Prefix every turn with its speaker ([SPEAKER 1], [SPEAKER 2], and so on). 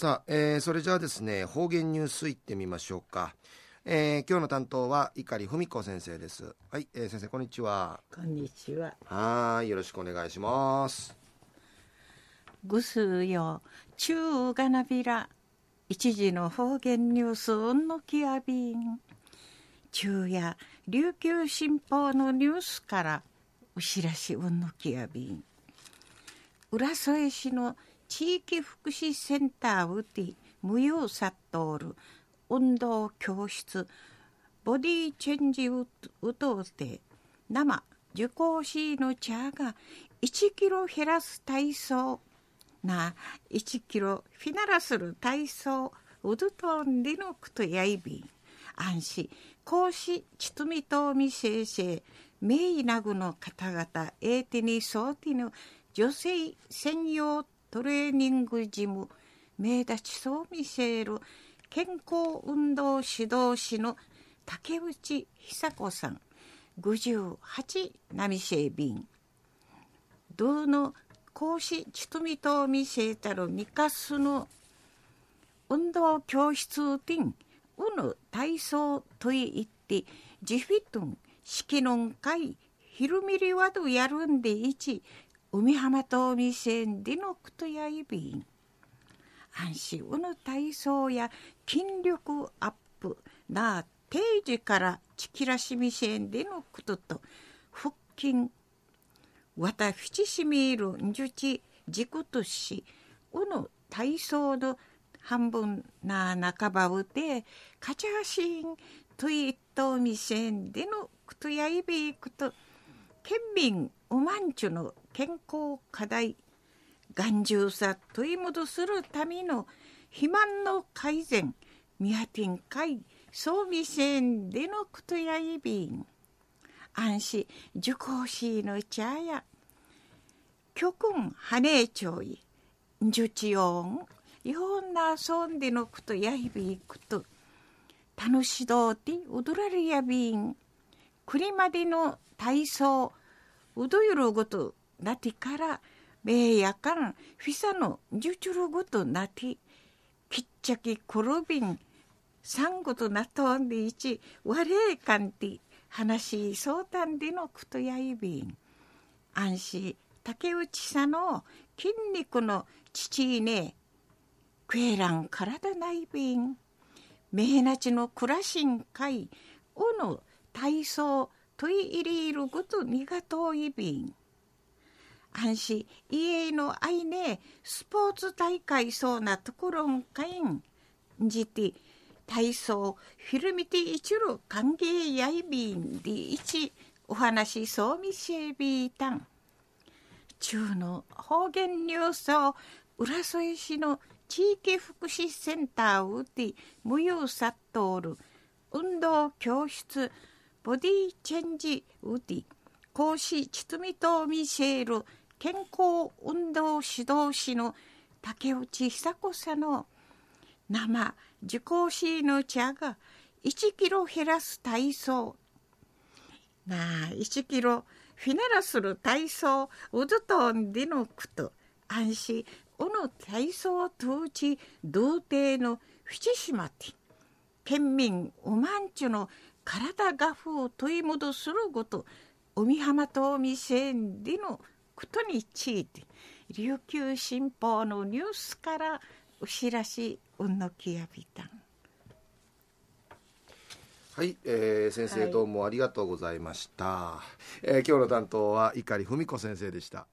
[SPEAKER 1] さあ、えー、それじゃあですね方言ニュースいってみましょうか、えー、今日の担当は碇文子先生です。はい、えー、先生こんにちは。
[SPEAKER 2] こんにちは。
[SPEAKER 1] はいよろしくお願いします。
[SPEAKER 2] ぐすよ。中がなびら。一時の方言ニュースうんのきやびん。昼夜琉球新報のニュースからうしらしうんのきやびん。浦添市の地域福祉センターウティ無用殺到る運動教室。ボディチェンジウトウテ生受講しの茶が1キロ減らす体操。な1キロフィナラする体操ウドトンリノクトヤイビン安心。講師ちとみとみせいせい名医なぐの方々エーティニソーティの女性専用トレーニングジム名立ちそう見せる健康運動指導士の竹内久子さん58波整便。道の講師ちとみと見せたるミカスの運動教室ティンうぬ体操といってジフィトン式のんかい昼みりわどやるんでいち海浜とみせんでのくとやいびん。安心うぬ体操や筋力アップな定時からチキラシミせんでのことと。腹筋わたふちしみるんじゅちじことしうぬ体操の半分な半ばうてかちゃしんといっとみせんでのことやいびくと県民おまんちゅの健康課題頑丈さ取り戻するための肥満の改善ミハティン会総味線でのことやいびん。安心受講しの茶や極ん羽根町い受知音いろんな遊んでのことやいびいくと楽しどうて踊られやびん。くりまでの体操うどゆるごとなてからめやかんフィサのじゅちゅるごとなてきっちゃきころびんさんごとなとんでいちわれかんて話そうたんでのくとやいびん。安心竹内さの筋肉の父ねクエラン体ないびん。めへなちの暮らしんかいおの体操とい入りるごとにがといびん。安心家の愛ねスポーツ大会そうなところんかいんじて体操フィルミティ一路歓迎やいびんで一お話そうみせびたん。中の方言ニュースを浦添市の地域福祉センターをて無用さっとる。運動教室ボディチェンジウディ講師ちつみとミシェール健康運動指導士の竹内久子さんの生受講師の茶が1キロ減らす体操。なあ1キロフィナラする体操うどとんでのくと安心。おの体操当地童貞の淵島て県民おまんちゅの体がふを問い戻するごと海浜とみせんでのことについて琉球新報のニュースからお知らしうんのきやびたん。
[SPEAKER 1] はい、えー、先生どうもありがとうございました、はい、えー、今日の担当は碇文子先生でした